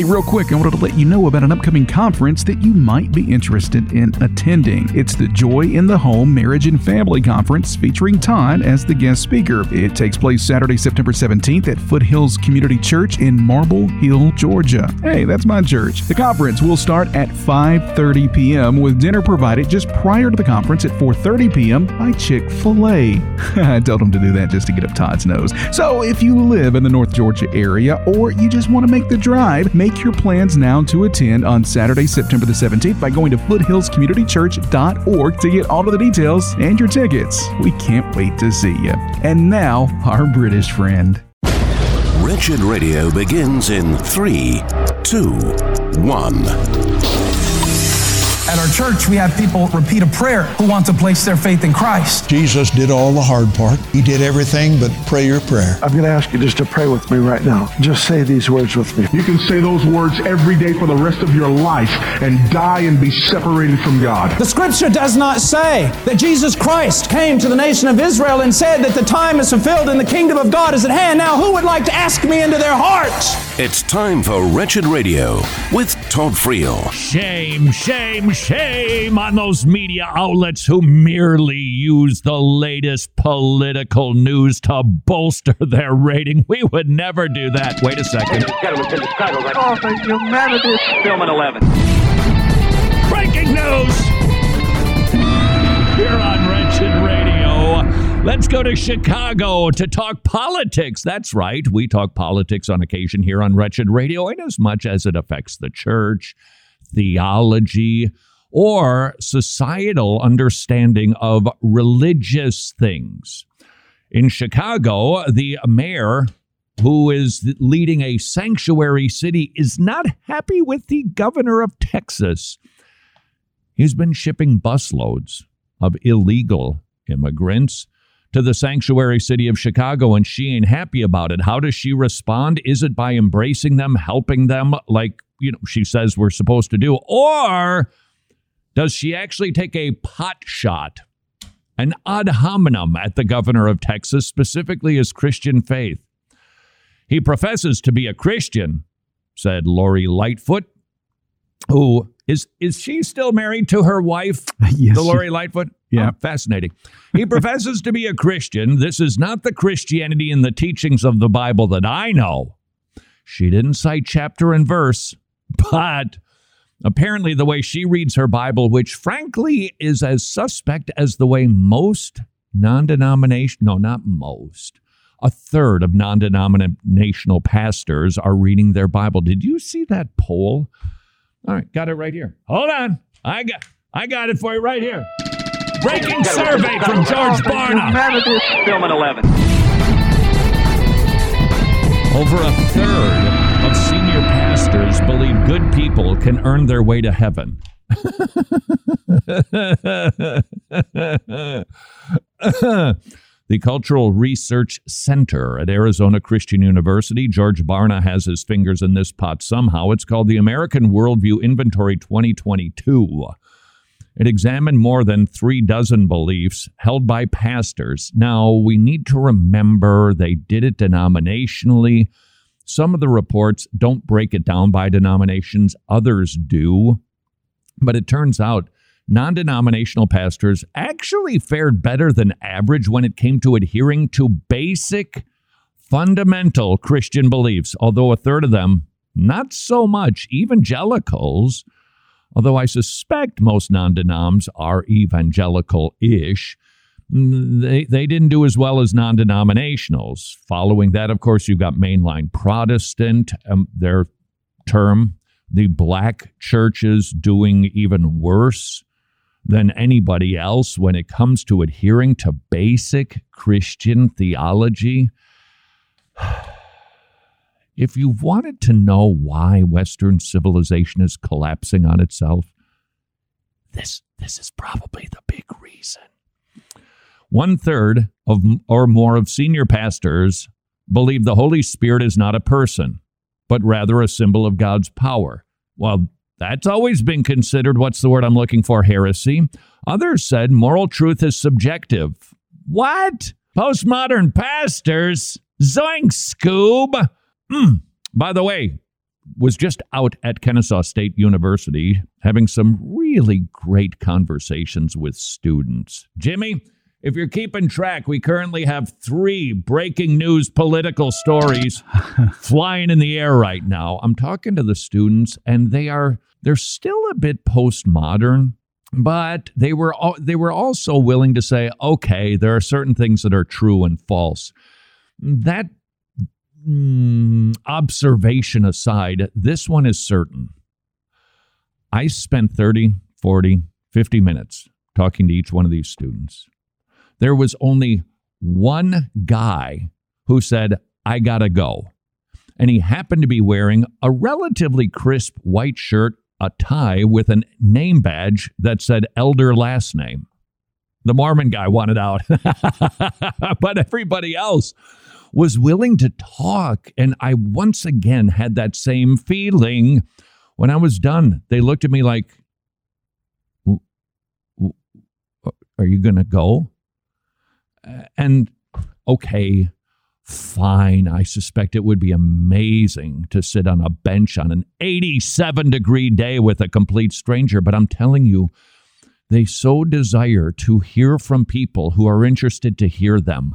Hey, real quick, I wanted to let you know about an upcoming conference that you might be interested in attending. It's the Joy in the Home Marriage and Family Conference featuring Todd as the guest speaker. It takes place Saturday, September 17th at Foothills Community Church in Marble Hill, Georgia. Hey, that's my church. The conference will start at 5:30 p.m. with dinner provided just prior to the conference at 4:30 p.m. by Chick-fil-A. I told them to do that just to get up Todd's nose. So, if you live in the North Georgia area or you just want to make the drive, Make Make your plans now to attend on Saturday, September the 17th by going to foothillscommunitychurch.org to get all of the details and your tickets. We can't wait to see you. And now, our British friend. Wretched Radio begins in 3, 2, 1 church, we have people repeat a prayer who want to place their faith in Christ. Jesus did all the hard part. He did everything but pray your prayer. I'm going to ask you just to pray with me right now. Just say these words with me. You can say those words every day for the rest of your life and die and be separated from God. The scripture does not say that Jesus Christ came to the nation of Israel and said that the time is fulfilled and the kingdom of God is at hand. Now, who would like to ask me into their hearts? It's time for Wretched Radio with Todd Friel. Shame, shame, shame on those media outlets who merely use the latest political news to bolster their rating. We would never do that. Wait a second. Oh, thank you, humanity. Film at 11. Breaking news! Here on Wretched Radio. Let's go to Chicago to talk politics. That's right. We talk politics on occasion here on Wretched Radio, in as much as it affects the church, theology, or societal understanding of religious things. In Chicago, the mayor who is leading a sanctuary city is not happy with the governor of Texas. He's been shipping busloads of illegal immigrants to the sanctuary city of Chicago, and she ain't happy about it. How does she respond? Is it by embracing them, helping them, like you know she says we're supposed to do, or does she actually take a pot shot, an ad hominem at the governor of Texas, specifically his Christian faith? He professes to be a Christian, said Lori Lightfoot, who is is she still married to her wife, yes, the Lori Lightfoot? Yeah, oh, fascinating. He professes to be a Christian. This is not the Christianity and the teachings of the Bible that I know. She didn't cite chapter and verse, but apparently the way she reads her Bible, which frankly is as suspect as the way most non-denomination, no, not most, a third of non-denominational pastors are reading their Bible. Did you see that poll? All right, got it right here. Hold on. I got I got it for you right here. Breaking survey from George Barna. Film at 11. Over a third of senior pastors believe good people can earn their way to heaven. the Cultural Research Center at Arizona Christian University. George Barna has his fingers in this pot somehow. It's called the American Worldview Inventory 2022. It examined more than three dozen beliefs held by pastors. Now, we need to remember they did it denominationally. Some of the reports don't break it down by denominations, others do. But it turns out non denominational pastors actually fared better than average when it came to adhering to basic, fundamental Christian beliefs, although a third of them, not so much. Evangelicals, although I suspect most non denoms are evangelical ish. They, they didn't do as well as non denominationals. Following that, of course, you've got mainline Protestant, um, their term, the black churches doing even worse than anybody else when it comes to adhering to basic Christian theology. If you wanted to know why Western civilization is collapsing on itself, this, this is probably the big. One third of or more of senior pastors believe the Holy Spirit is not a person, but rather a symbol of God's power. Well, that's always been considered, what's the word I'm looking for, heresy. Others said moral truth is subjective. What? Postmodern pastors? Zoink, Scoob. Mm. By the way, was just out at Kennesaw State University having some really great conversations with students. Jimmy, if you're keeping track, we currently have three breaking news political stories flying in the air right now. I'm talking to the students, and they are they're still a bit postmodern, but they were they were also willing to say, okay, there are certain things that are true and false. That mm, observation aside, this one is certain. I spent 30, 40, 50 minutes talking to each one of these students there was only one guy who said, I gotta go. And he happened to be wearing a relatively crisp white shirt, a tie with a name badge that said elder last name. The Mormon guy wanted out, but everybody else was willing to talk. And I once again had that same feeling when I was done. They looked at me like, Are you going to go? And okay, fine. I suspect it would be amazing to sit on a bench on an 87 degree day with a complete stranger, but I'm telling you, they so desire to hear from people who are interested to hear them.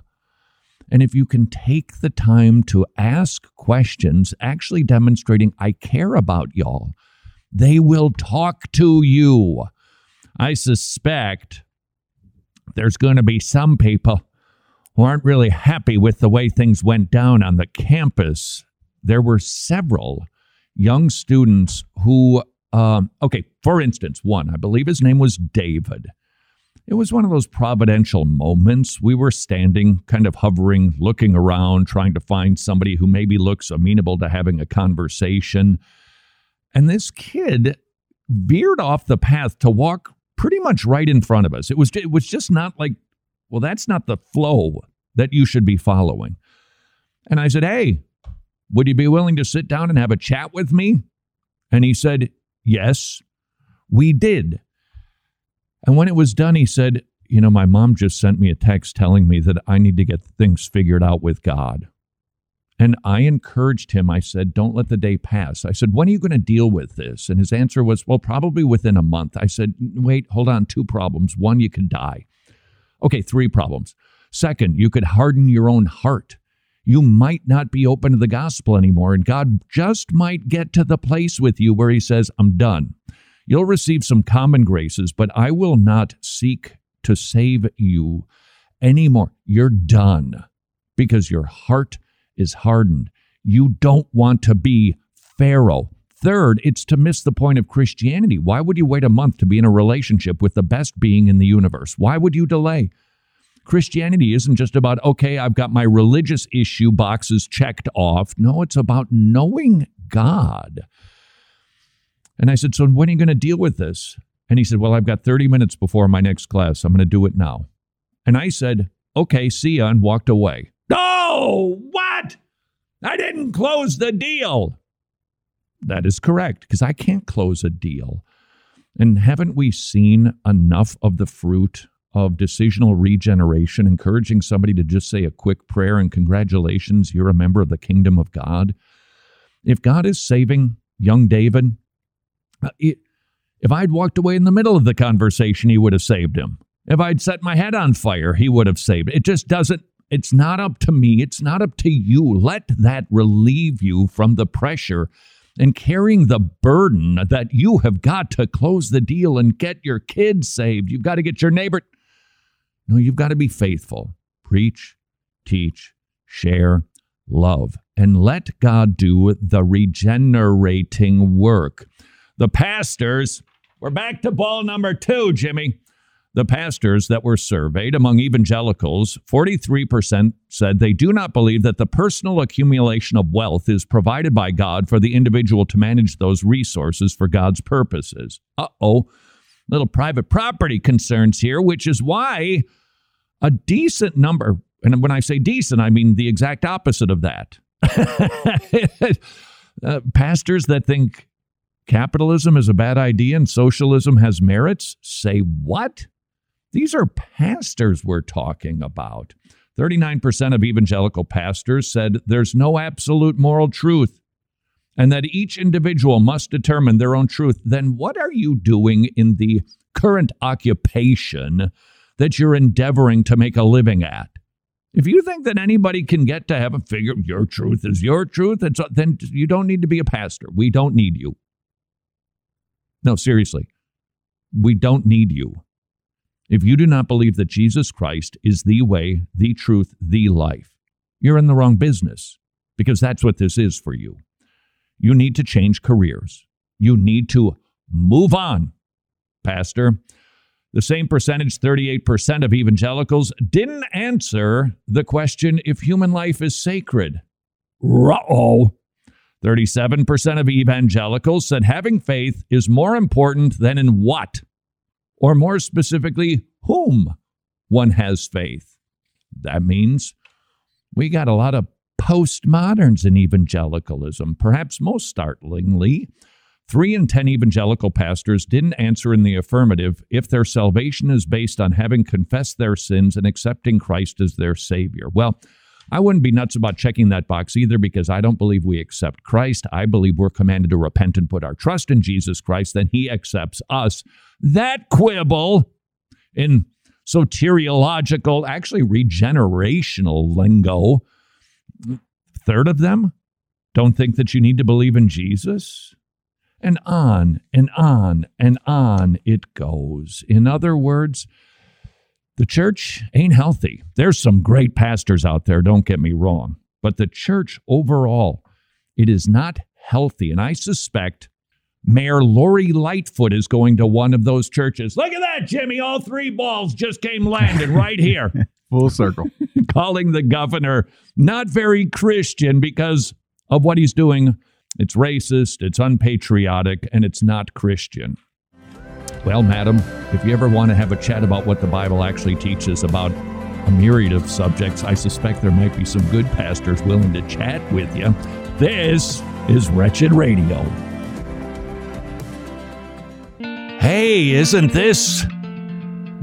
And if you can take the time to ask questions, actually demonstrating, I care about y'all, they will talk to you. I suspect there's going to be some people who aren't really happy with the way things went down on the campus. There were several young students who, um, okay, for instance, one, I believe his name was David. It was one of those providential moments. We were standing, kind of hovering, looking around, trying to find somebody who maybe looks amenable to having a conversation. And this kid veered off the path to walk pretty much right in front of us. It was it was just not like, well, that's not the flow that you should be following. And I said, "Hey, would you be willing to sit down and have a chat with me?" And he said, "Yes." We did. And when it was done, he said, "You know, my mom just sent me a text telling me that I need to get things figured out with God." And I encouraged him. I said, Don't let the day pass. I said, When are you going to deal with this? And his answer was, Well, probably within a month. I said, Wait, hold on. Two problems. One, you could die. Okay, three problems. Second, you could harden your own heart. You might not be open to the gospel anymore. And God just might get to the place with you where He says, I'm done. You'll receive some common graces, but I will not seek to save you anymore. You're done because your heart is hardened. You don't want to be Pharaoh. Third, it's to miss the point of Christianity. Why would you wait a month to be in a relationship with the best being in the universe? Why would you delay? Christianity isn't just about, okay, I've got my religious issue boxes checked off. No, it's about knowing God. And I said, So when are you going to deal with this? And he said, Well, I've got 30 minutes before my next class. I'm going to do it now. And I said, Okay, see ya, and walked away. No, what? I didn't close the deal. That is correct, because I can't close a deal. And haven't we seen enough of the fruit of decisional regeneration, encouraging somebody to just say a quick prayer and congratulations, you're a member of the kingdom of God? If God is saving young David, uh, if I'd walked away in the middle of the conversation, he would have saved him. If I'd set my head on fire, he would have saved. It just doesn't it's not up to me. It's not up to you. Let that relieve you from the pressure and carrying the burden that you have got to close the deal and get your kids saved. You've got to get your neighbor. No, you've got to be faithful. Preach, teach, share, love, and let God do the regenerating work. The pastors, we're back to ball number two, Jimmy. The pastors that were surveyed among evangelicals, 43% said they do not believe that the personal accumulation of wealth is provided by God for the individual to manage those resources for God's purposes. Uh oh, little private property concerns here, which is why a decent number, and when I say decent, I mean the exact opposite of that. uh, pastors that think capitalism is a bad idea and socialism has merits say what? These are pastors we're talking about. 39% of evangelical pastors said there's no absolute moral truth. and that each individual must determine their own truth, then what are you doing in the current occupation that you're endeavoring to make a living at? If you think that anybody can get to heaven, figure your truth is your truth, it's, then you don't need to be a pastor. We don't need you. No, seriously, we don't need you. If you do not believe that Jesus Christ is the way, the truth, the life, you're in the wrong business because that's what this is for you. You need to change careers. You need to move on, Pastor. The same percentage, 38% of evangelicals, didn't answer the question if human life is sacred. Uh-oh. 37% of evangelicals said having faith is more important than in what, or more specifically, whom one has faith. That means we got a lot of postmoderns in evangelicalism. Perhaps most startlingly, three in 10 evangelical pastors didn't answer in the affirmative if their salvation is based on having confessed their sins and accepting Christ as their Savior. Well, I wouldn't be nuts about checking that box either because I don't believe we accept Christ. I believe we're commanded to repent and put our trust in Jesus Christ, then He accepts us. That quibble in soteriological, actually regenerational lingo, third of them don't think that you need to believe in Jesus. And on and on and on it goes. In other words, the church ain't healthy. There's some great pastors out there, don't get me wrong. But the church overall, it is not healthy. And I suspect Mayor Lori Lightfoot is going to one of those churches. Look at that, Jimmy. All three balls just came landing right here. Full circle. Calling the governor not very Christian because of what he's doing. It's racist, it's unpatriotic, and it's not Christian. Well, madam, if you ever want to have a chat about what the Bible actually teaches about a myriad of subjects, I suspect there might be some good pastors willing to chat with you. This is Wretched Radio. Hey, isn't this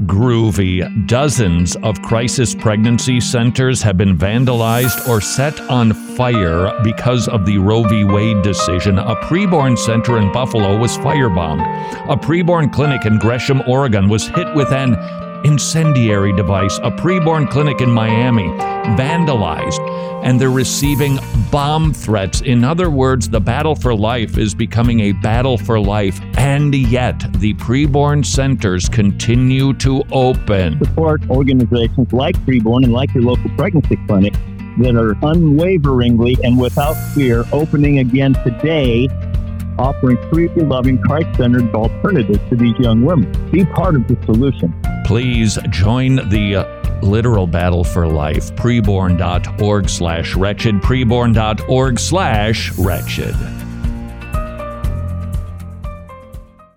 groovy. Dozens of crisis pregnancy centers have been vandalized or set on fire because of the Roe v. Wade decision. A preborn center in Buffalo was firebombed. A preborn clinic in Gresham, Oregon was hit with an incendiary device. A preborn clinic in Miami vandalized, and they're receiving bomb threats. In other words, the battle for life is becoming a battle for life, and yet the preborn centers continue to open. Support organizations like Preborn and like your local pregnancy clinic that are unwaveringly and without fear opening again today offering free, loving, Christ centered alternatives to these young women. Be part of the solution. Please join the literal battle for life. Preborn.org slash wretched. Preborn.org slash wretched.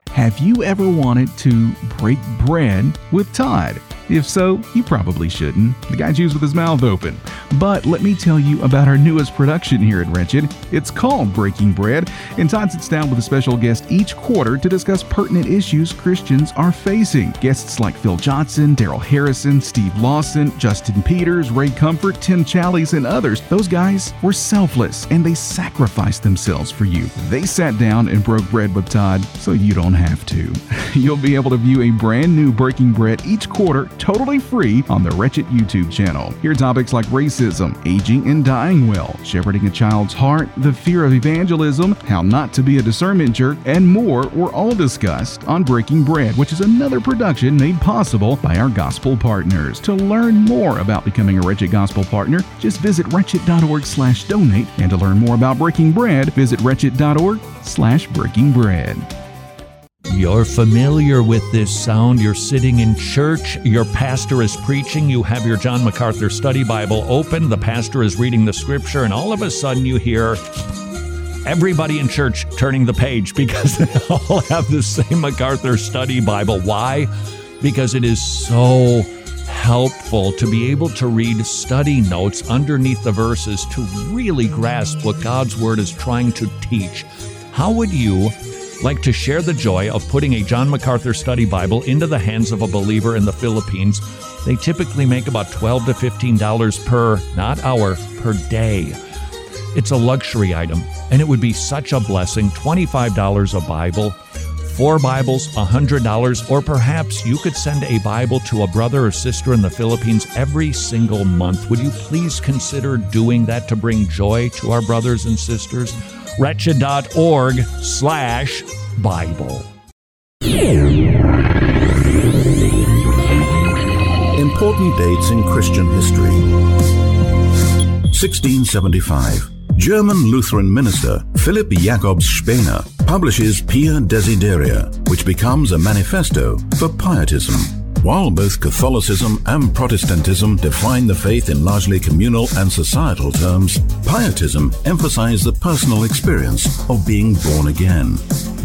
Have you ever wanted to break bread with Todd? If so, you probably shouldn't. The guy chews with his mouth open. But let me tell you about our newest production here at Wretched. It's called Breaking Bread, and Todd sits down with a special guest each quarter to discuss pertinent issues Christians are facing. Guests like Phil Johnson, Darrell Harrison, Steve Lawson, Justin Peters, Ray Comfort, Tim Challies, and others. Those guys were selfless and they sacrificed themselves for you. They sat down and broke bread with Todd, so you don't have to. You'll be able to view a brand new Breaking Bread each quarter totally free on the Wretched YouTube channel. Hear topics like racism, aging and dying well, shepherding a child's heart, the fear of evangelism, how not to be a discernment jerk, and more were all discussed on Breaking Bread, which is another production made possible by our gospel partners. To learn more about becoming a Wretched Gospel partner, just visit wretched.org slash donate, and to learn more about Breaking Bread, visit wretched.org slash breaking bread. You're familiar with this sound. You're sitting in church. Your pastor is preaching. You have your John MacArthur study Bible open. The pastor is reading the scripture, and all of a sudden you hear everybody in church turning the page because they all have the same MacArthur study Bible. Why? Because it is so helpful to be able to read study notes underneath the verses to really grasp what God's Word is trying to teach. How would you? Like to share the joy of putting a John MacArthur study Bible into the hands of a believer in the Philippines. They typically make about 12 to $15 per, not hour, per day. It's a luxury item, and it would be such a blessing. $25 a Bible, four Bibles, $100, or perhaps you could send a Bible to a brother or sister in the Philippines every single month. Would you please consider doing that to bring joy to our brothers and sisters? Wretched.org slash Bible. Important dates in Christian history 1675. German Lutheran minister Philipp Jakobs Spener publishes Pia Desideria, which becomes a manifesto for pietism. While both Catholicism and Protestantism define the faith in largely communal and societal terms, Pietism emphasizes the personal experience of being born again.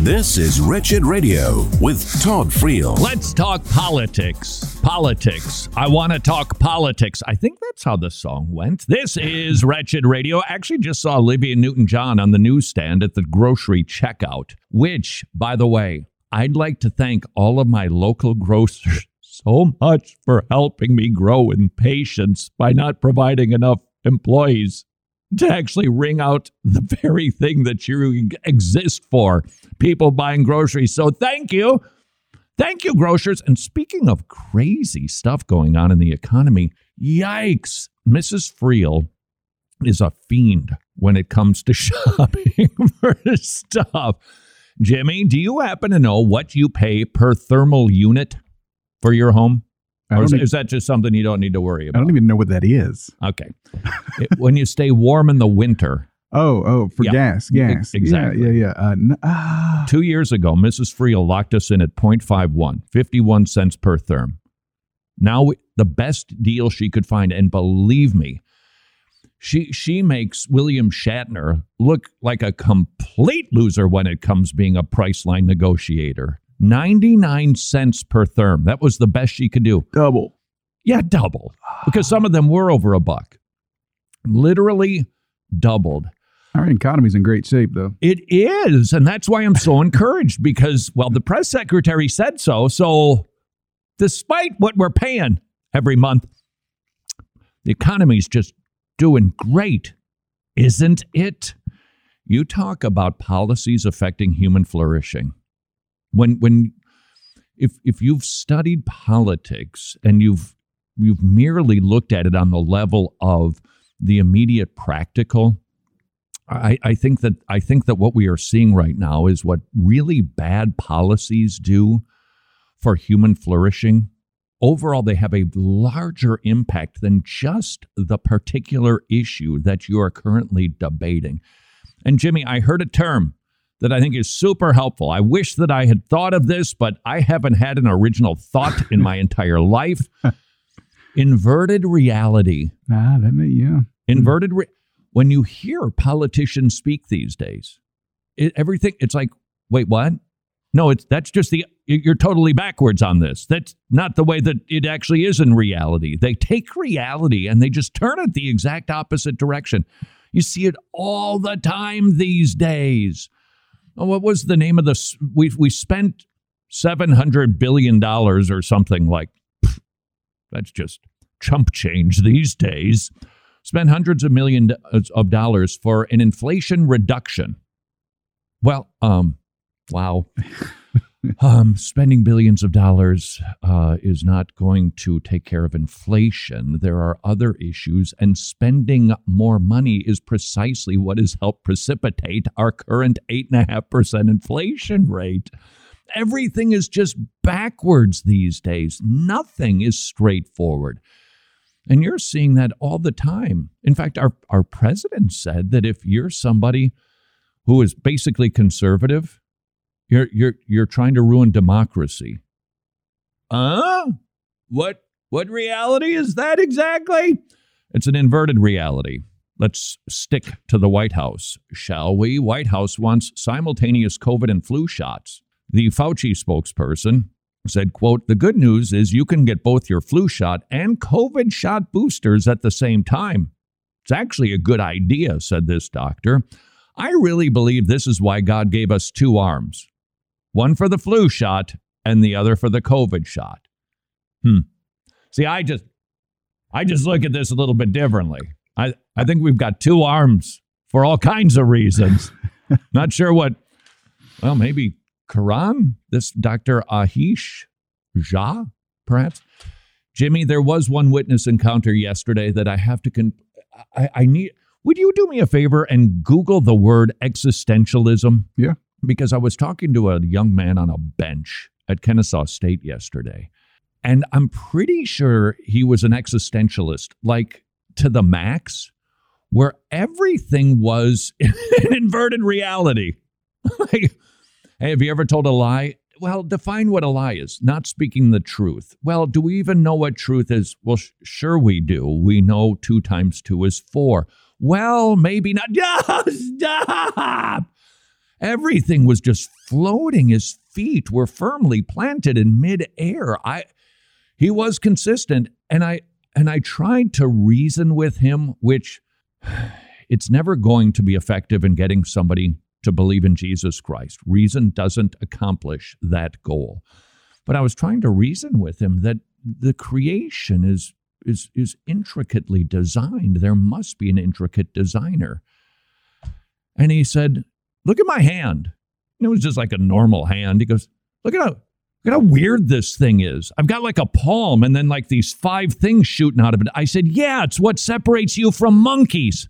This is Wretched Radio with Todd Friel. Let's talk politics. Politics. I want to talk politics. I think that's how the song went. This is Wretched Radio. I actually just saw Olivia Newton John on the newsstand at the grocery checkout, which, by the way, I'd like to thank all of my local grocers so much for helping me grow in patience by not providing enough employees to actually ring out the very thing that you exist for people buying groceries. So thank you. Thank you, grocers. And speaking of crazy stuff going on in the economy, yikes, Mrs. Friel is a fiend when it comes to shopping for stuff. Jimmy, do you happen to know what you pay per thermal unit for your home? Or is, don't e- is that just something you don't need to worry about? I don't even know what that is. Okay. It- when you stay warm in the winter, Oh, oh, for Yeah, gas, gas. exactly. Yeah, yeah, yeah. Uh, n- ah. two years ago, Mrs. Friel locked us in at 0.51, 51 cents per therm. Now, the best deal she could find, and believe me, she she makes William Shatner look like a complete loser when it comes being a Priceline negotiator. 99 cents per therm. That was the best she could do. double. Yeah, double. Because some of them were over a buck. Literally doubled. Our economy's in great shape, though. It is. And that's why I'm so encouraged because, well, the press secretary said so. So, despite what we're paying every month, the economy's just doing great, isn't it? You talk about policies affecting human flourishing. When, when, if, if you've studied politics and you've, you've merely looked at it on the level of the immediate practical, I, I think that I think that what we are seeing right now is what really bad policies do for human flourishing. Overall, they have a larger impact than just the particular issue that you are currently debating. And Jimmy, I heard a term that I think is super helpful. I wish that I had thought of this, but I haven't had an original thought in my entire life. Inverted reality. Ah, that may, yeah. Inverted. Re- when you hear politicians speak these days, it, everything it's like, wait, what? No, it's that's just the you're totally backwards on this. That's not the way that it actually is in reality. They take reality and they just turn it the exact opposite direction. You see it all the time these days. Oh, what was the name of this? We we spent seven hundred billion dollars or something like. That's just chump change these days. Spend hundreds of millions of dollars for an inflation reduction. Well, um, wow. um, spending billions of dollars uh, is not going to take care of inflation. There are other issues, and spending more money is precisely what has helped precipitate our current 8.5% inflation rate. Everything is just backwards these days. Nothing is straightforward. And you're seeing that all the time. In fact, our, our president said that if you're somebody who is basically conservative, you're you're you're trying to ruin democracy. Uh? What what reality is that exactly? It's an inverted reality. Let's stick to the White House, shall we? White House wants simultaneous COVID and flu shots. The Fauci spokesperson said, quote, the good news is you can get both your flu shot and COVID shot boosters at the same time. It's actually a good idea, said this doctor. I really believe this is why God gave us two arms one for the flu shot and the other for the COVID shot. Hmm. See, I just I just look at this a little bit differently. I, I think we've got two arms for all kinds of reasons. Not sure what, well, maybe Quran, this Dr. Ashish Jha, perhaps. Jimmy, there was one witness encounter yesterday that I have to, con- I, I need, would you do me a favor and Google the word existentialism? Yeah. Because I was talking to a young man on a bench at Kennesaw State yesterday, and I'm pretty sure he was an existentialist, like to the max, where everything was an inverted reality. like, hey, have you ever told a lie? Well, define what a lie is. Not speaking the truth. Well, do we even know what truth is? Well, sh- sure we do. We know two times two is four. Well, maybe not. Stop! Everything was just floating. His feet were firmly planted in midair. I he was consistent and I and I tried to reason with him, which it's never going to be effective in getting somebody to believe in Jesus Christ. Reason doesn't accomplish that goal. But I was trying to reason with him that the creation is is is intricately designed. There must be an intricate designer. And he said, "Look at my hand." And it was just like a normal hand. He goes, "Look at how Look at how weird this thing is. I've got like a palm and then like these five things shooting out of it. I said, Yeah, it's what separates you from monkeys.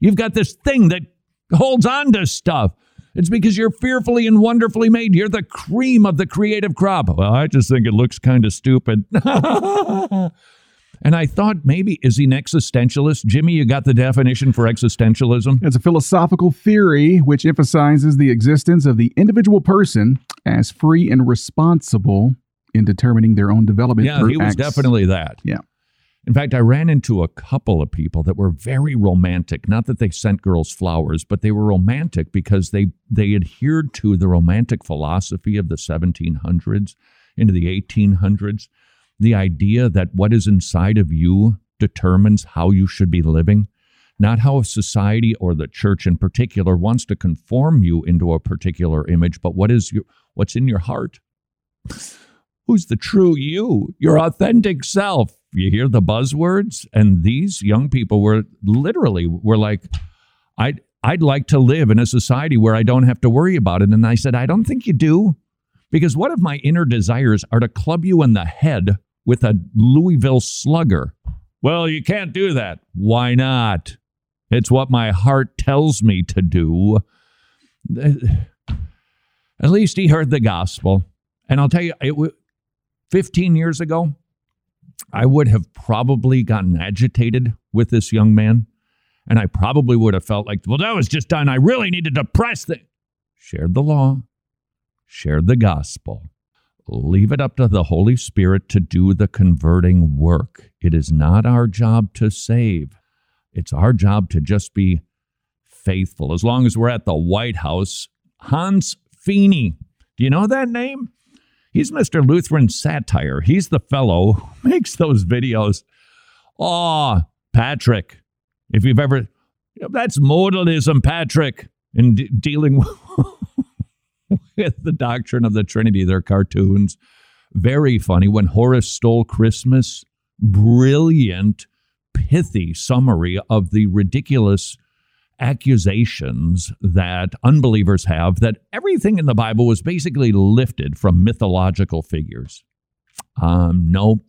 You've got this thing that holds on to stuff. It's because you're fearfully and wonderfully made. You're the cream of the creative crop. Well, I just think it looks kind of stupid. and I thought maybe, is he an existentialist? Jimmy, you got the definition for existentialism? It's a philosophical theory which emphasizes the existence of the individual person as free and responsible in determining their own development. Yeah, he was acts. definitely that. Yeah. In fact, I ran into a couple of people that were very romantic. Not that they sent girls flowers, but they were romantic because they they adhered to the romantic philosophy of the 1700s into the 1800s. The idea that what is inside of you determines how you should be living, not how a society or the church in particular wants to conform you into a particular image, but what is your what's in your heart. Who's the true you, your authentic self? You hear the buzzwords, and these young people were literally were like, "I'd I'd like to live in a society where I don't have to worry about it." And I said, "I don't think you do, because what if my inner desires are to club you in the head with a Louisville Slugger?" Well, you can't do that. Why not? It's what my heart tells me to do. At least he heard the gospel. And I'll tell you, it w- 15 years ago, I would have probably gotten agitated with this young man. And I probably would have felt like, well, that was just done. I really needed to press the. Shared the law, shared the gospel. Leave it up to the Holy Spirit to do the converting work. It is not our job to save, it's our job to just be faithful. As long as we're at the White House, Hans Fiene. Do you know that name? He's Mr. Lutheran Satire. He's the fellow who makes those videos. Oh, Patrick, if you've ever, that's modalism, Patrick, in de- dealing with the doctrine of the Trinity. They're cartoons. Very funny. When Horus Stole Christmas, brilliant, pithy summary of the ridiculous accusations that unbelievers have that everything in the Bible was basically lifted from mythological figures. Um, no,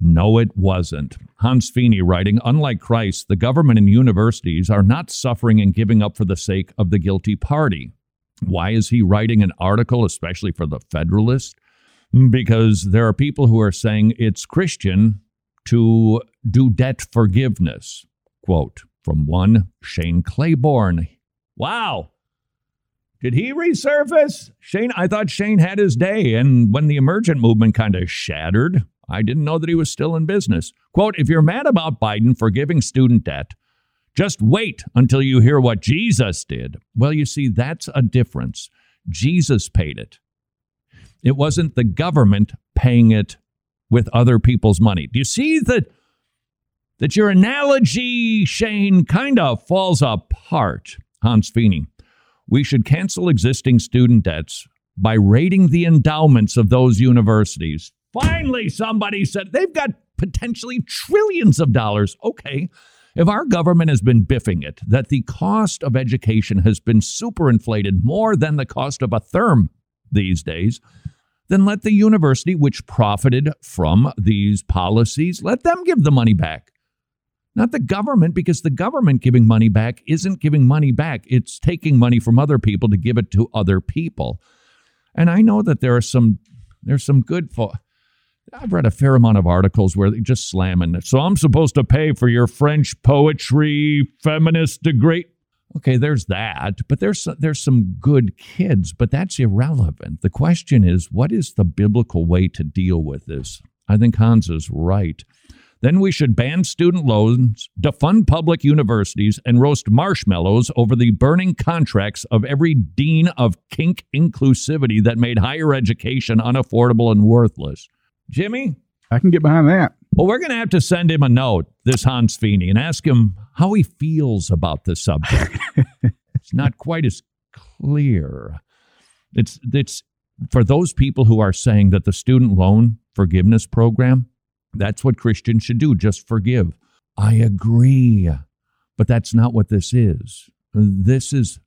no, it wasn't. Hans Fiene writing, unlike Christ, the government and universities are not suffering and giving up for the sake of the guilty party. Why is he writing an article, especially for the Federalist? Mm, because there are people who are saying it's Christian to do debt forgiveness. Quote, from one Shane Claiborne. Wow. Did he resurface? Shane, I thought Shane had his day. And when the emergent movement kind of shattered, I didn't know that he was still in business. Quote If you're mad about Biden forgiving student debt, just wait until you hear what Jesus did. Well, you see, that's a difference. Jesus paid it. It wasn't the government paying it with other people's money. Do you see that? that your analogy, Shane, kind of falls apart. Hans Fiene. We should cancel existing student debts by rating the endowments of those universities. Finally, somebody said they've got potentially trillions of dollars. Okay, If our government has been biffing it that the cost of education has been superinflated more than the cost of a therm these days, then let the university, which profited from these policies, let them give the money back. Not the government, because the government giving money back isn't giving money back. It's taking money from other people to give it to other people. And I know that there are some there's some good fo- I've read a fair amount of articles where they're just slamming. So I'm supposed to pay for your French poetry feminist degree. Okay, there's that, but there's there's some good kids, but that's irrelevant. The question is, what is the biblical way to deal with this? I think Hans is right. Then we should ban student loans, defund public universities, and roast marshmallows over the burning contracts of every dean of kink inclusivity that made higher education unaffordable and worthless. Jimmy? I can get behind that. Well, we're going to have to send him a note, this Hans Fiene, and ask him how he feels about the subject. it's not quite as clear. It's it's for those people who are saying that the student loan forgiveness program, that's what Christians should do, just forgive. I agree. But that's not what this is. This is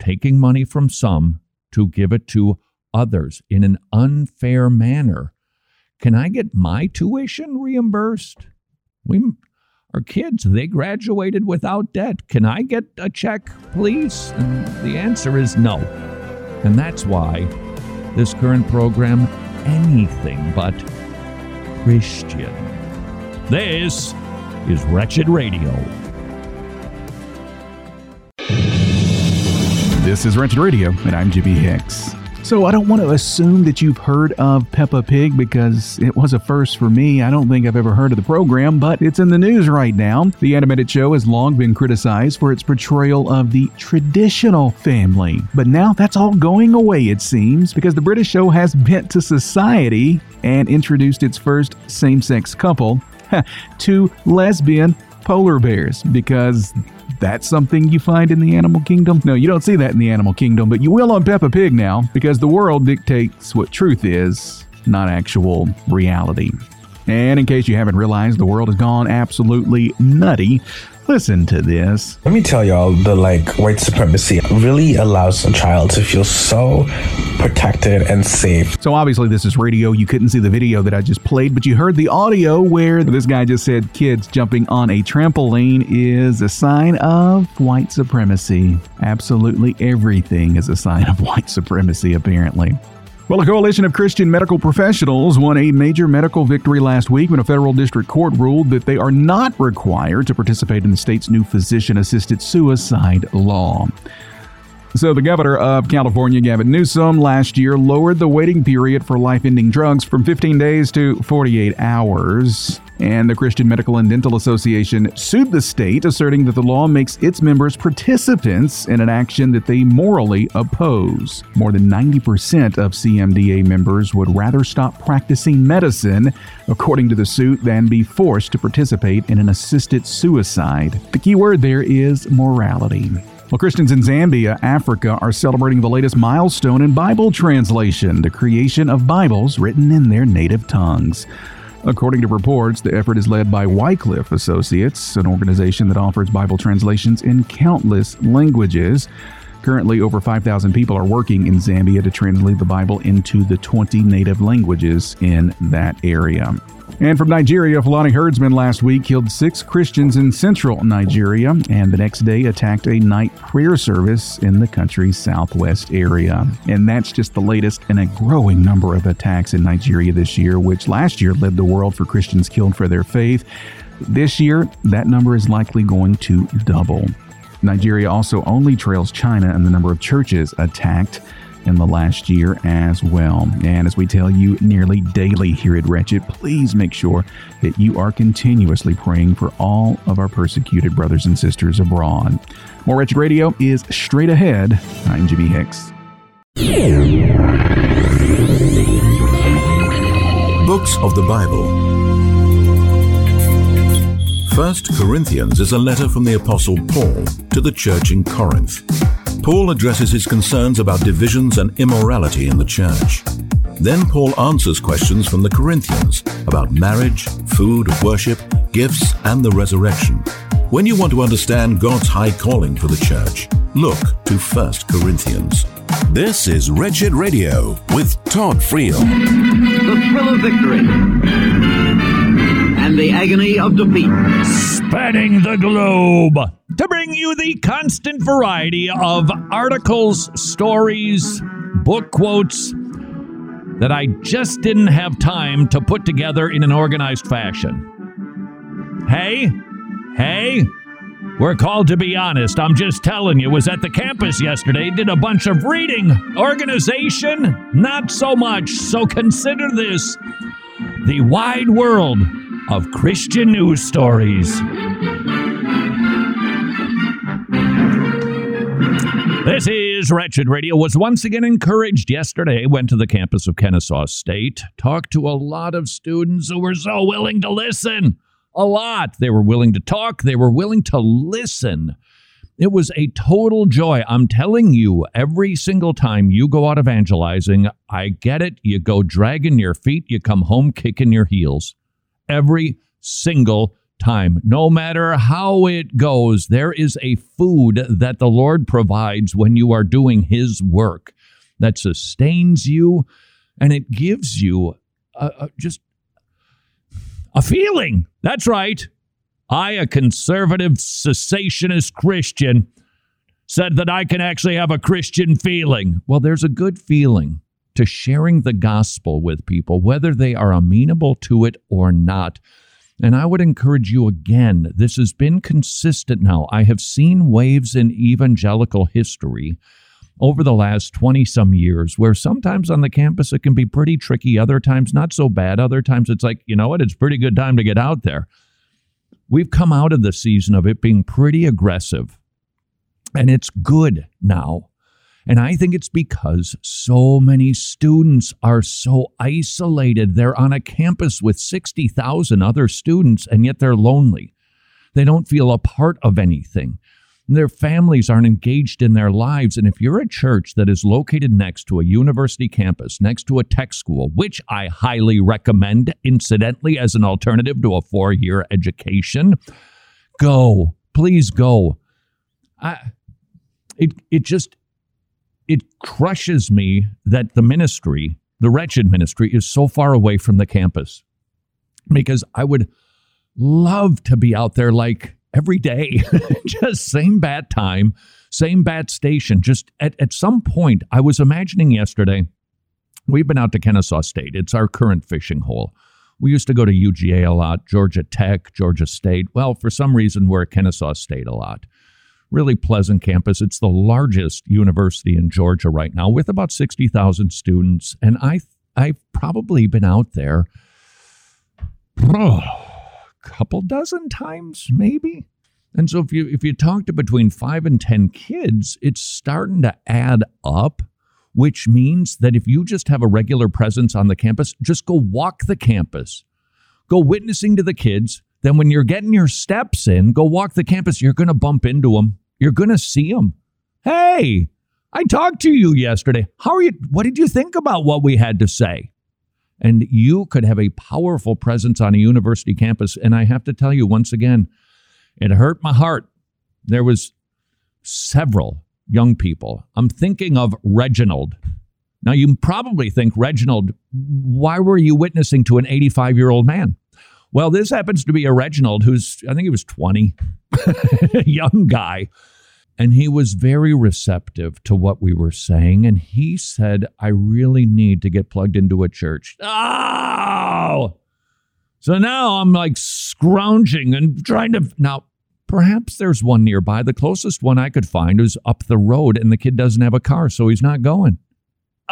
taking money from some to give it to others in an unfair manner. Can I get my tuition reimbursed? We our kids, they graduated without debt. Can I get a check, please? And the answer is no. And that's why this current program anything but Christian. This is Wretched Radio. This is Wretched Radio, and I'm Jimmy Hicks. So I don't want to assume that you've heard of Peppa Pig because it was a first for me. I don't think I've ever heard of the program, but it's in the news right now. The animated show has long been criticized for its portrayal of the traditional family. But now that's all going away, it seems, because the British show has bent to society and introduced its first same sex couple, two lesbian polar bears, because that's something you find in the animal kingdom? No, you don't see that in the animal kingdom, but you will on Peppa Pig now because the world dictates what truth is, not actual reality. And in case you haven't realized, the world has gone absolutely nutty Listen to this. Let me tell y'all the like white supremacy really allows a child to feel so protected and safe. So obviously this is radio. You couldn't see the video that I just played, but you heard the audio where this guy just said kids jumping on a trampoline is a sign of white supremacy. Absolutely everything is a sign of white supremacy apparently. Well, a coalition of Christian medical professionals won a major medical victory last week when a federal district court ruled that they are not required to participate in the state's new physician assisted suicide law. So, the governor of California, Gavin Newsom, last year lowered the waiting period for life ending drugs from 15 days to 48 hours. And the Christian Medical and Dental Association sued the state, asserting that the law makes its members participants in an action that they morally oppose. More than 90% of CMDA members would rather stop practicing medicine, according to the suit, than be forced to participate in an assisted suicide. The key word there is morality. Well, Christians in Zambia, Africa, are celebrating the latest milestone in Bible translation the creation of Bibles written in their native tongues. According to reports, the effort is led by Wycliffe Associates, an organization that offers Bible translations in countless languages. Currently, over 5,000 people are working in Zambia to translate the Bible into the 20 native languages in that area. And from Nigeria, Fulani herdsmen last week killed six Christians in central Nigeria and the next day attacked a night prayer service in the country's southwest area. And that's just the latest in a growing number of attacks in Nigeria this year, which last year led the world for Christians killed for their faith. This year, that number is likely going to double. Nigeria also only trails China in the number of churches attacked in the last year as well. And as we tell you nearly daily here at Wretched, please make sure that you are continuously praying for all of our persecuted brothers and sisters abroad. More Wretched Radio is straight ahead. I'm Jimmy Hicks. Books of the Bible. First Corinthians is a letter from the Apostle Paul to the church in Corinth. Paul addresses his concerns about divisions and immorality in the church. Then Paul answers questions from the Corinthians about marriage, food, worship, gifts, and the resurrection. When you want to understand God's high calling for the church, look to 1 Corinthians. This is Wretched Radio with Todd Friel. The thrill of victory and the agony of defeat. Spanning the globe to bring you the constant variety of articles, stories, book quotes that I just didn't have time to put together in an organized fashion. Hey, Hey, we're called to be honest. I'm just telling you, was at the campus yesterday, did a bunch of reading. Organization, not so much. So consider this the wide world of Christian news stories. This is Wretched Radio. Was once again encouraged yesterday. Went to the campus of Kennesaw State. Talked to a lot of students who were so willing to listen a lot. They were willing to talk, they were willing to listen. It was a total joy. I'm telling you, every single time you go out evangelizing, I get it. You go dragging your feet, you come home kicking your heels. Every single time. No matter how it goes, there is a food that the Lord provides when you are doing His work that sustains you and it gives you a, a, just a feeling. That's right. I, a conservative cessationist Christian, said that I can actually have a Christian feeling. Well, there's a good feeling to sharing the gospel with people, whether they are amenable to it or not. And I would encourage you again, this has been consistent now. I have seen waves in evangelical history over the last 20 some years where sometimes on the campus it can be pretty tricky, other times not so bad, other times it's like, you know what, it's pretty good time to get out there. We've come out of the season of it being pretty aggressive, and it's good now. And I think it's because so many students are so isolated. They're on a campus with 60,000 other students, and yet they're lonely. They don't feel a part of anything. Their families aren't engaged in their lives. And if you're a church that is located next to a university campus, next to a tech school, which I highly recommend, incidentally, as an alternative to a four year education, go. Please go. I, it, it just it crushes me that the ministry, the wretched ministry, is so far away from the campus. Because I would love to be out there like every day, just same bad time, same bad station. Just at, at some point, I was imagining yesterday, we've been out to Kennesaw State. It's our current fishing hole. We used to go to UGA a lot, Georgia Tech, Georgia State. Well, for some reason, we're at Kennesaw State a lot. Really pleasant campus. It's the largest university in Georgia right now with about 60,000 students. And I, I've probably been out there. Oh, couple dozen times, maybe. And so if you if you talk to between five and ten kids, it's starting to add up, which means that if you just have a regular presence on the campus, just go walk the campus, go witnessing to the kids. Then when you're getting your steps in, go walk the campus. You're going to bump into them. You're going to see them. Hey, I talked to you yesterday. How are you? What did you think about what we had to say? And you could have a powerful presence on a university campus. And I have to tell you once again, it hurt my heart. There was several young people. I'm thinking of Reginald. Now you probably think Reginald, why were you witnessing to an 85 year old man? Well, this happens to be a Reginald who's, I think he was 20, young guy and he was very receptive to what we were saying. And he said, I really need to get plugged into a church. Oh! So now I'm like scrounging and trying to. Now, perhaps there's one nearby. The closest one I could find is up the road, and the kid doesn't have a car, so he's not going.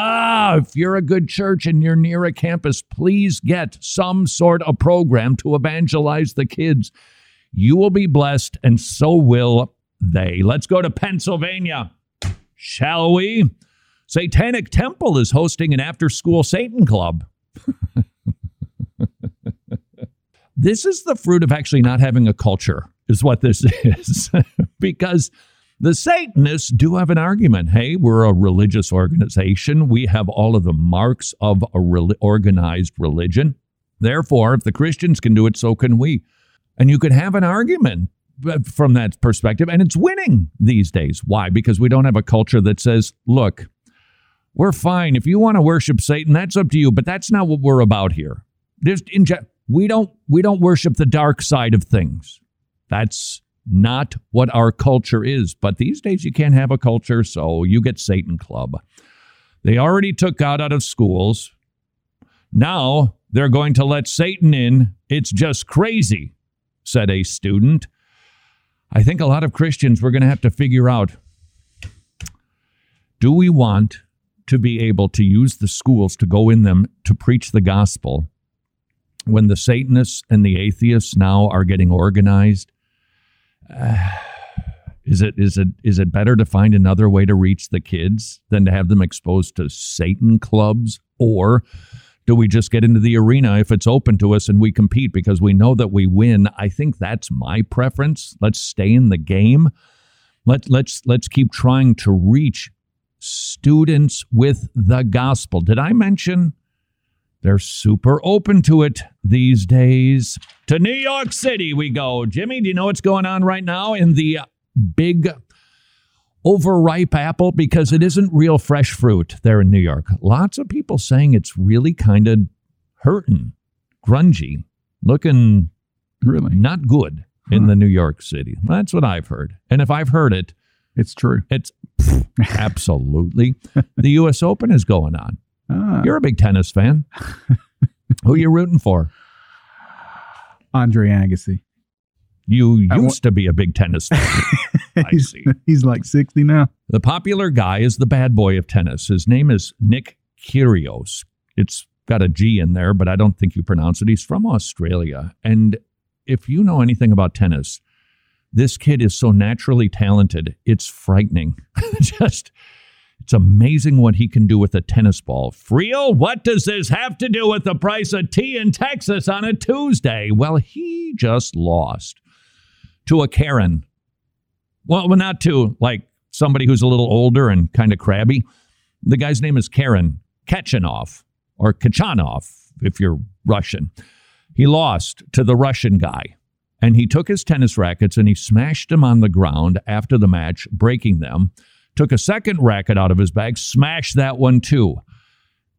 Ah, if you're a good church and you're near a campus, please get some sort of program to evangelize the kids. You will be blessed, and so will they. Let's go to Pennsylvania, shall we? Satanic Temple is hosting an after school Satan club. this is the fruit of actually not having a culture, is what this is. because the Satanists do have an argument. Hey, we're a religious organization. We have all of the marks of a re- organized religion. Therefore, if the Christians can do it, so can we. And you could have an argument uh, from that perspective, and it's winning these days. Why? Because we don't have a culture that says, look, we're fine. If you want to worship Satan, that's up to you, but that's not what we're about here. Just in we don't we don't worship the dark side of things. That's not what our culture is. But these days you can't have a culture, so you get Satan Club. They already took God out of schools. Now they're going to let Satan in. It's just crazy, said a student. I think a lot of Christians we're going to have to figure out do we want to be able to use the schools to go in them to preach the gospel when the Satanists and the atheists now are getting organized? Is it is it is it better to find another way to reach the kids than to have them exposed to Satan clubs or do we just get into the arena if it's open to us and we compete because we know that we win? I think that's my preference. Let's stay in the game. Let let's let's keep trying to reach students with the gospel. Did I mention they're super open to it these days? To New York City we go. Jimmy, do you know what's going on right now in the big overripe apple because it isn't real fresh fruit there in New York. Lots of people saying it's really kind of hurting, grungy, looking really not good huh. in the New York City. That's what I've heard. And if I've heard it, it's true. It's absolutely. the U.S. Open is going on. Ah. You're a big tennis fan. Who are you rooting for? Andre Agassi. You used to be a big tennis fan. he's, he's like 60 now. The popular guy is the bad boy of tennis. His name is Nick Kyrgios. It's got a G in there, but I don't think you pronounce it. He's from Australia. And if you know anything about tennis, this kid is so naturally talented, it's frightening. Just it's amazing what he can do with a tennis ball. Friel, what does this have to do with the price of tea in Texas on a Tuesday? Well, he just lost to a Karen. Well, not to like somebody who's a little older and kind of crabby. The guy's name is Karen Khachanov or Khachanov if you're Russian. He lost to the Russian guy and he took his tennis rackets and he smashed them on the ground after the match, breaking them. Took a second racket out of his bag, smashed that one too.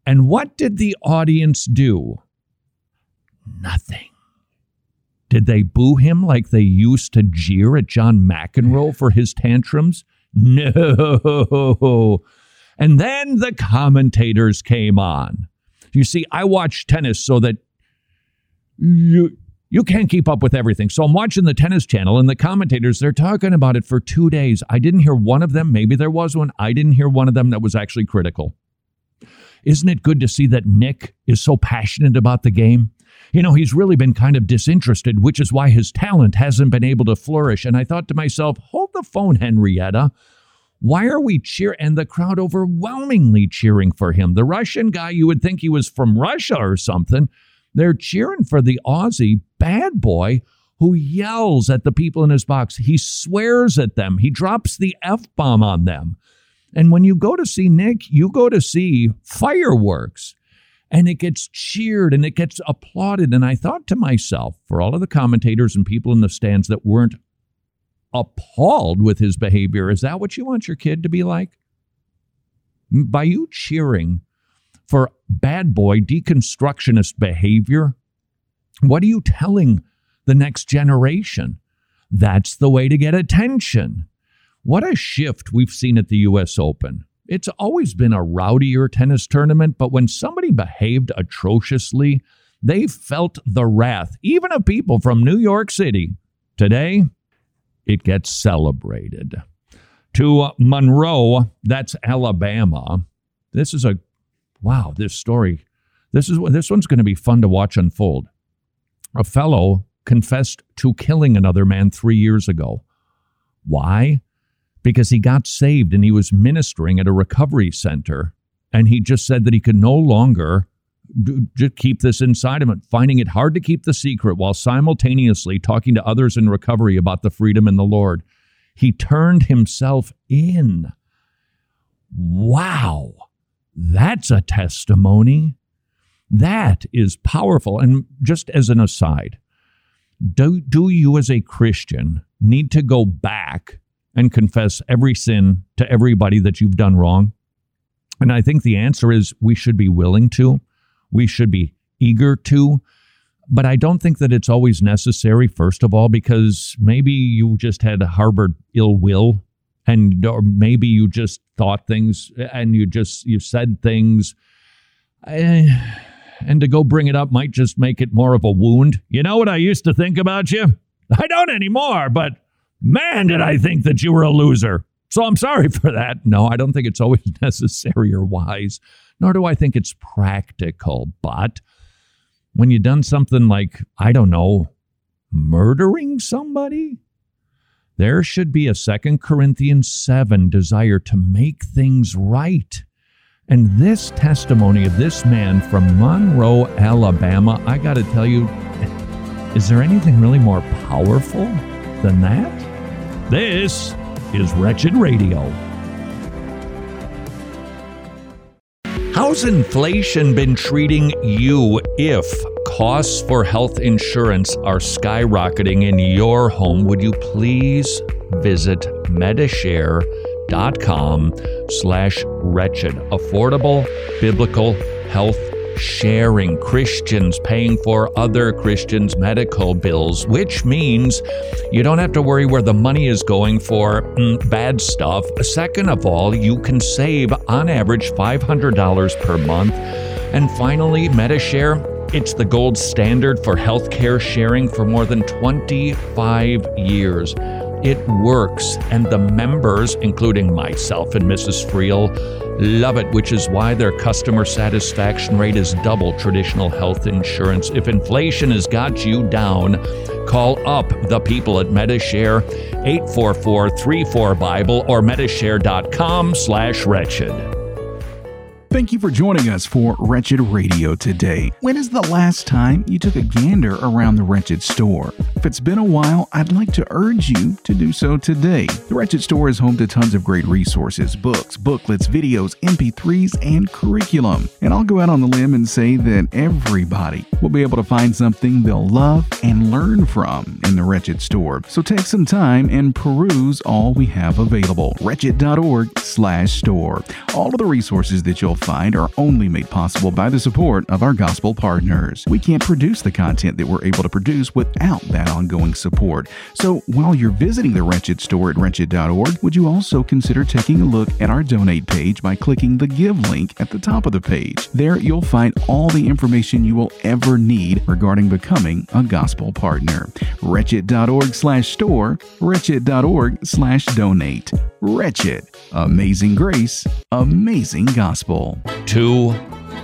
And what did the audience do? Nothing. Did they boo him like they used to jeer at John McEnroe for his tantrums? No. And then the commentators came on. You see, I watch tennis so that you you can't keep up with everything. So I'm watching the tennis channel and the commentators, they're talking about it for two days. I didn't hear one of them. Maybe there was one. I didn't hear one of them that was actually critical. Isn't it good to see that Nick is so passionate about the game? you know, he's really been kind of disinterested, which is why his talent hasn't been able to flourish. And I thought to myself, hold the phone, Henrietta. Why are we cheer and the crowd overwhelmingly cheering for him? The Russian guy, you would think he was from Russia or something. They're cheering for the Aussie bad boy who yells at the people in his box. He swears at them. He drops the F bomb on them. And when you go to see Nick, you go to see fireworks and it gets cheered and it gets applauded. And I thought to myself, for all of the commentators and people in the stands that weren't appalled with his behavior, is that what you want your kid to be like? By you cheering for bad boy deconstructionist behavior, what are you telling the next generation? That's the way to get attention. What a shift we've seen at the U.S. Open. It's always been a rowdier tennis tournament, but when somebody behaved atrociously, they felt the wrath, even of people from New York City. Today, it gets celebrated. To Monroe, that's Alabama. This is a wow, this story. This is this one's going to be fun to watch unfold. A fellow confessed to killing another man 3 years ago. Why? because he got saved and he was ministering at a recovery center. And he just said that he could no longer just keep this inside of him, finding it hard to keep the secret while simultaneously talking to others in recovery about the freedom in the Lord. He turned himself in. Wow, that's a testimony. That is powerful. And just as an aside, Do, do you, as a Christian, need to go back and confess every sin to everybody that you've done wrong? And I think the answer is we should be willing to, we should be eager to. But I don't think that it's always necessary, first of all, because maybe you just had harbored ill will and or maybe you just thought things and you just you said things eh, and to go bring it up might just make it more of a wound. You know what i used to think about you? I don't anymore but man did i think that you were a loser. So i'm sorry for that. No i don't think it's always necessary or wise nor do i think it's practical. But when you've done something like i don't know murdering somebody there should be a Second Corinthians 7 desire to make things right. And this testimony of this man from Monroe, Alabama, I got to tell you, is there anything really more powerful than that? This is Wretched Radio. How's inflation been treating you if costs for health insurance are skyrocketing in your home? Would you please visit medishare.com slash wretched. Affordable biblical health sharing Christians paying for other Christians' medical bills, which means you don't have to worry where the money is going for mm, bad stuff. Second of all, you can save on average $500 per month. And finally, Medishare. It's the gold standard for healthcare sharing for more than 25 years. It works, and the members, including myself and Mrs. Friel, love it, which is why their customer satisfaction rate is double traditional health insurance. If inflation has got you down, call up the people at Medishare 844-34 Bible or medishare.com slash wretched. Thank you for joining us for Wretched Radio today. When is the last time you took a gander around the Wretched store? If it's been a while, I'd like to urge you to do so today. The Wretched store is home to tons of great resources books, booklets, videos, MP3s, and curriculum. And I'll go out on the limb and say that everybody will be able to find something they'll love and learn from in the Wretched store. So take some time and peruse all we have available. Wretched.org slash store. All of the resources that you'll find are only made possible by the support of our gospel partners. We can't produce the content that we're able to produce without that ongoing support. So while you're visiting the Wretched store at wretched.org, would you also consider taking a look at our donate page by clicking the give link at the top of the page? There you'll find all the information you will ever need regarding becoming a gospel partner. Wretched.org slash store, wretched.org slash donate. Wretched. Amazing grace, amazing gospel. Two.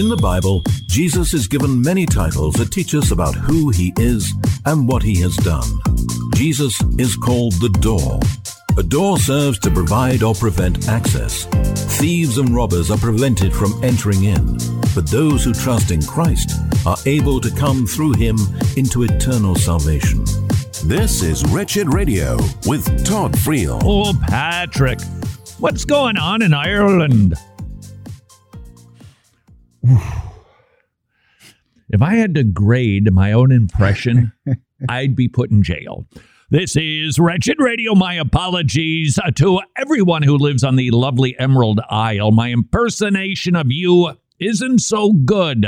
In the Bible, Jesus is given many titles that teach us about who he is and what he has done. Jesus is called the door. A door serves to provide or prevent access. Thieves and robbers are prevented from entering in, but those who trust in Christ are able to come through him into eternal salvation. This is Wretched Radio with Todd Friel. Oh, Patrick, what's going on in Ireland? If I had to grade my own impression, I'd be put in jail. This is Wretched Radio. My apologies uh, to everyone who lives on the lovely Emerald Isle. My impersonation of you isn't so good,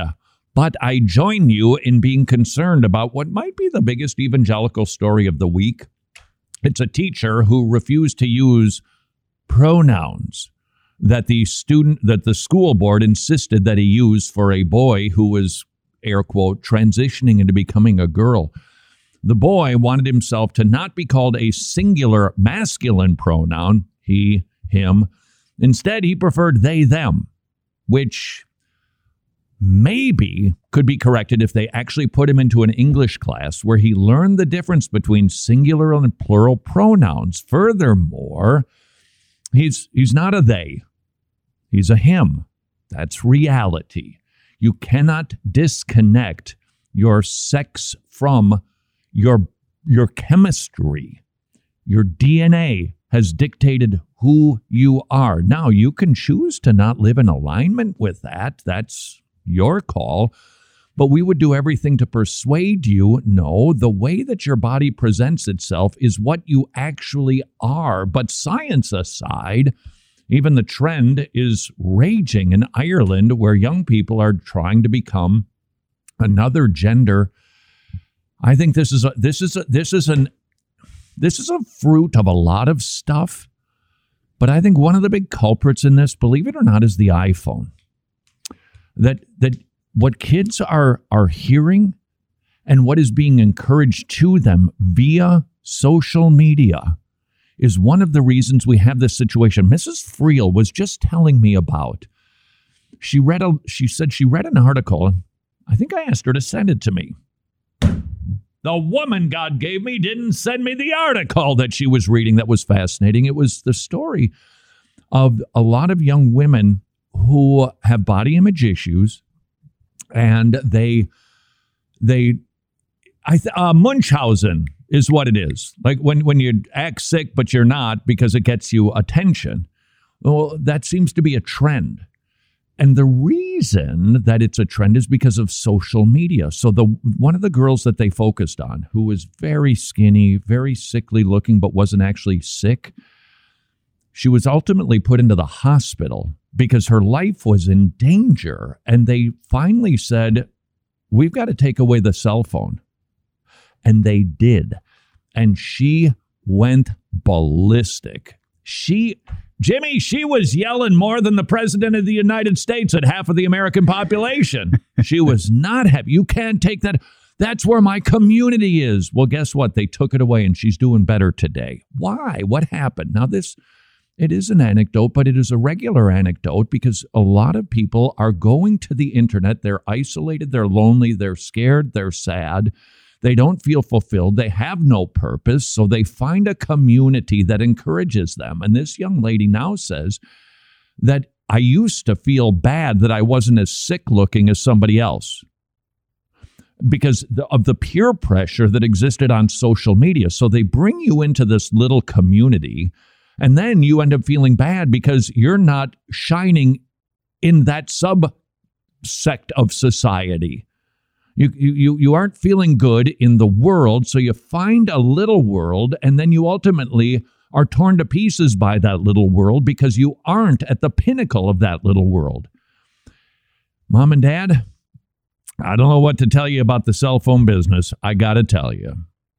but I join you in being concerned about what might be the biggest evangelical story of the week. It's a teacher who refused to use pronouns that the student that the school board insisted that he use for a boy who was air quote transitioning into becoming a girl. The boy wanted himself to not be called a singular masculine pronoun, he, him. Instead, he preferred they, them, which maybe could be corrected if they actually put him into an English class where he learned the difference between singular and plural pronouns. Furthermore, he's he's not a they. He's a him. That's reality. You cannot disconnect your sex from your your chemistry. Your DNA has dictated who you are. Now, you can choose to not live in alignment with that. That's your call. But we would do everything to persuade you no, the way that your body presents itself is what you actually are. But science aside, even the trend is raging in Ireland where young people are trying to become another gender. I think this is a, this is a, this is an this is a fruit of a lot of stuff. But I think one of the big culprits in this, believe it or not, is the iPhone that that what kids are are hearing and what is being encouraged to them via social media is one of the reasons we have this situation. Mrs. Friel was just telling me about. She read a she said she read an article. I think I asked her to send it to me. The woman God gave me didn't send me the article that she was reading that was fascinating. It was the story of a lot of young women who have body image issues and they they I th- uh, Munchausen is what it is. Like when when you act sick but you're not because it gets you attention. Well, that seems to be a trend. And the reason that it's a trend is because of social media. So the one of the girls that they focused on who was very skinny, very sickly looking but wasn't actually sick, she was ultimately put into the hospital because her life was in danger. And they finally said, We've got to take away the cell phone. And they did. And she went ballistic. She, Jimmy, she was yelling more than the president of the United States at half of the American population. she was not happy. You can't take that. That's where my community is. Well, guess what? They took it away and she's doing better today. Why? What happened? Now, this it is an anecdote, but it is a regular anecdote because a lot of people are going to the internet. They're isolated, they're lonely, they're scared, they're sad. They don't feel fulfilled. They have no purpose. So they find a community that encourages them. And this young lady now says that I used to feel bad that I wasn't as sick looking as somebody else because of the peer pressure that existed on social media. So they bring you into this little community and then you end up feeling bad because you're not shining in that subsect of society. You, you, you aren't feeling good in the world, so you find a little world, and then you ultimately are torn to pieces by that little world because you aren't at the pinnacle of that little world. Mom and dad, I don't know what to tell you about the cell phone business. I got to tell you.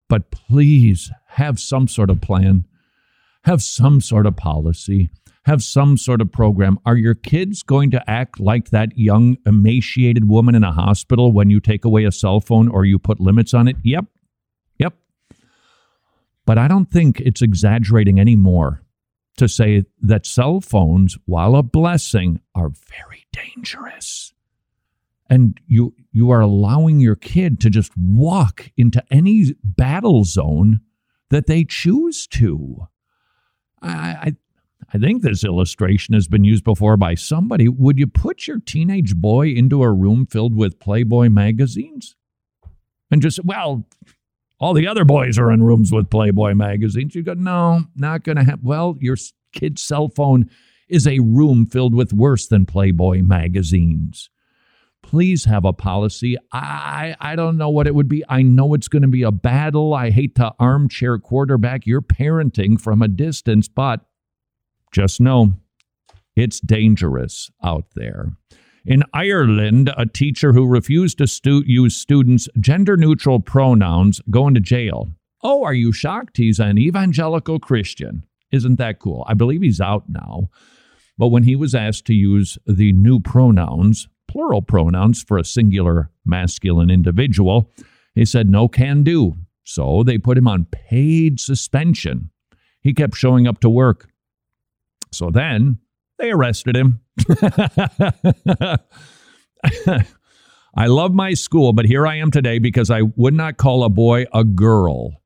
But please have some sort of plan have some sort of policy, have some sort of program. Are your kids going to act like that young, emaciated woman in a hospital when you take away a cell phone or you put limits on it? Yep. Yep. But I don't think it's exaggerating anymore to say that cell phones, while a blessing, are very dangerous. And you you are allowing your kid to just walk into any battle zone that they choose to. I, I, I think this illustration has been used before by somebody. Would you put your teenage boy into a room filled with Playboy magazines? And just, well, all the other boys are in rooms with Playboy magazines. You go, no, not going to have. Well, your kid's cell phone is a room filled with worse than Playboy magazines. please have a policy. I I don't know what it would be. I know it's going to be a battle. I hate to armchair quarterback your parenting from a distance, but just know it's dangerous out there. In Ireland, a teacher who refused to stu- use students' gender neutral pronouns going to jail. Oh, are you shocked? He's an evangelical Christian. Isn't that cool? I believe he's out now. But when he was asked to use the new pronouns, plural pronouns for a singular masculine individual, he said no can do. So they put him on paid suspension. He kept showing up to work. So then they arrested him. I love my school, but here I am today because I would not call a boy a girl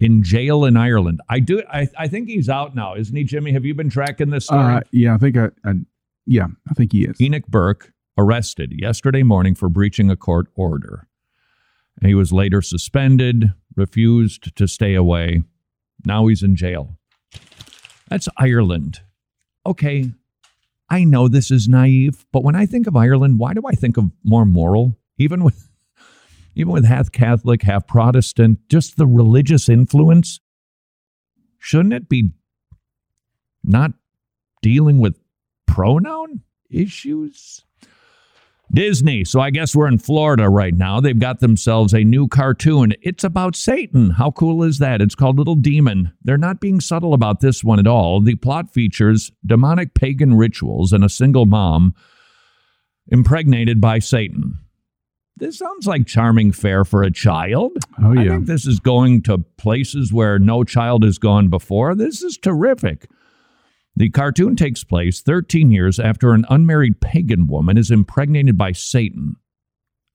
in jail in Ireland. I do. I, I think he's out now, isn't he, Jimmy? Have you been tracking this story? Uh, yeah, I think I, I. Yeah, I think he is. Enoch Burke arrested yesterday morning for breaching a court order. He was later suspended, refused to stay away. Now he's in jail. That's Ireland. Okay, I know this is naive, but when I think of Ireland, why do I think of more moral? Even with even with half Catholic, half Protestant, just the religious influence. Shouldn't it be not dealing with pronoun issues? Disney. So I guess we're in Florida right now. They've got themselves a new cartoon. It's about Satan. How cool is that? It's called Little Demon. They're not being subtle about this one at all. The plot features demonic pagan rituals and a single mom impregnated by Satan. This sounds like charming fare for a child. Oh, yeah. I think this is going to places where no child has gone before. This is terrific. The cartoon takes place 13 years after an unmarried pagan woman is impregnated by Satan,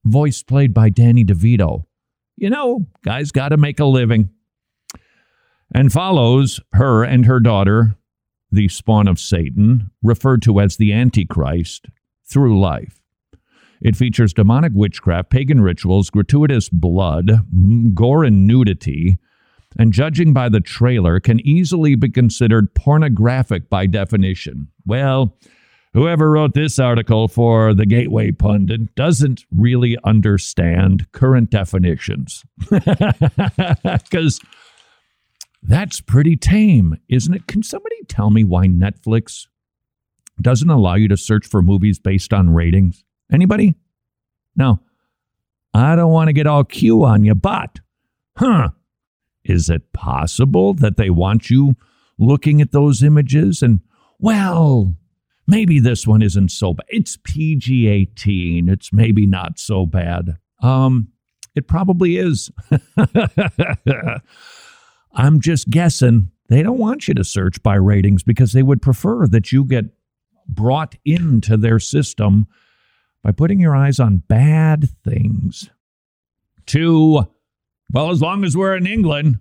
voice played by Danny DeVito. You know, guys got to make a living. And follows her and her daughter, the spawn of Satan, referred to as the Antichrist, through life. It features demonic witchcraft, pagan rituals, gratuitous blood, gore, and nudity and judging by the trailer, can easily be considered pornographic by definition. Well, whoever wrote this article for the Gateway Pundit doesn't really understand current definitions. Because that's pretty tame, isn't it? Can somebody tell me why Netflix doesn't allow you to search for movies based on ratings? Anybody? No. I don't want to get all Q on you, but, huh, is it possible that they want you looking at those images and, well, maybe this one isn't so bad. It's PG 18. It's maybe not so bad. Um, it probably is. I'm just guessing they don't want you to search by ratings because they would prefer that you get brought into their system by putting your eyes on bad things. Two, well, as long as we're in England,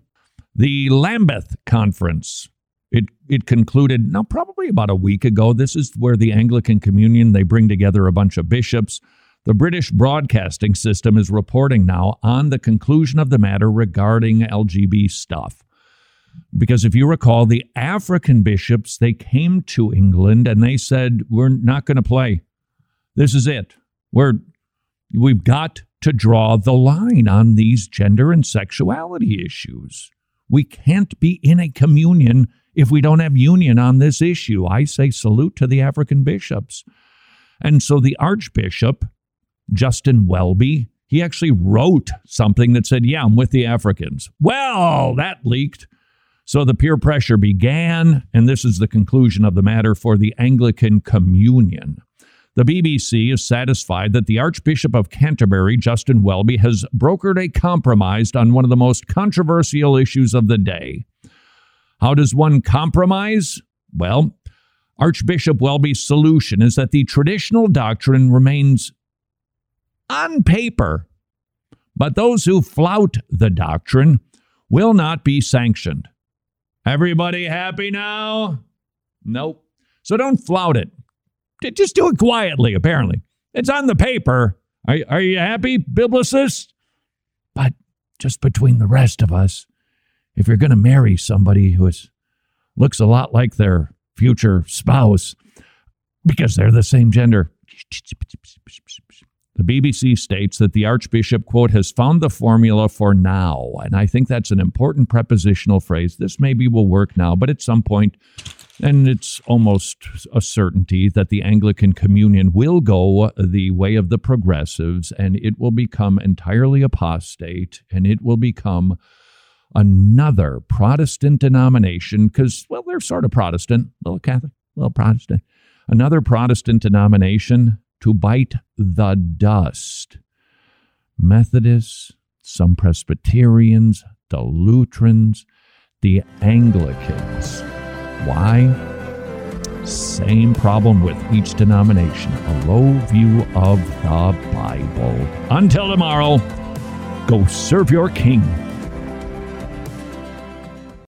the Lambeth Conference. It it concluded now probably about a week ago. This is where the Anglican Communion they bring together a bunch of bishops. The British broadcasting system is reporting now on the conclusion of the matter regarding LGB stuff. Because if you recall, the African bishops they came to England and they said, "We're not going to play. This is it. We're we've got to draw the line on these gender and sexuality issues. We can't be in a communion if we don't have union on this issue. I say salute to the African bishops. And so the Archbishop, Justin Welby, he actually wrote something that said, Yeah, I'm with the Africans. Well, that leaked. So the peer pressure began, and this is the conclusion of the matter for the Anglican Communion. The BBC is satisfied that the Archbishop of Canterbury, Justin Welby, has brokered a compromise on one of the most controversial issues of the day. How does one compromise? Well, Archbishop Welby's solution is that the traditional doctrine remains on paper, but those who flout the doctrine will not be sanctioned. Everybody happy now? Nope. So don't flout it. Just do it quietly, apparently. It's on the paper. Are, are you happy, biblicist? But just between the rest of us, if you're going to marry somebody who is, looks a lot like their future spouse because they're the same gender, The BBC states that the Archbishop, quote, has found the formula for now. And I think that's an important prepositional phrase. This maybe will work now, but at some point, and it's almost a certainty that the Anglican Communion will go the way of the progressives and it will become entirely apostate and it will become another Protestant denomination because, well, they're sort of Protestant, a little Catholic, a little Protestant. Another Protestant denomination to bite the dust. Methodists, some Presbyterians, the Lutherans, the Anglicans. Why? Same problem with each denomination a low view of the Bible. Until tomorrow, go serve your king.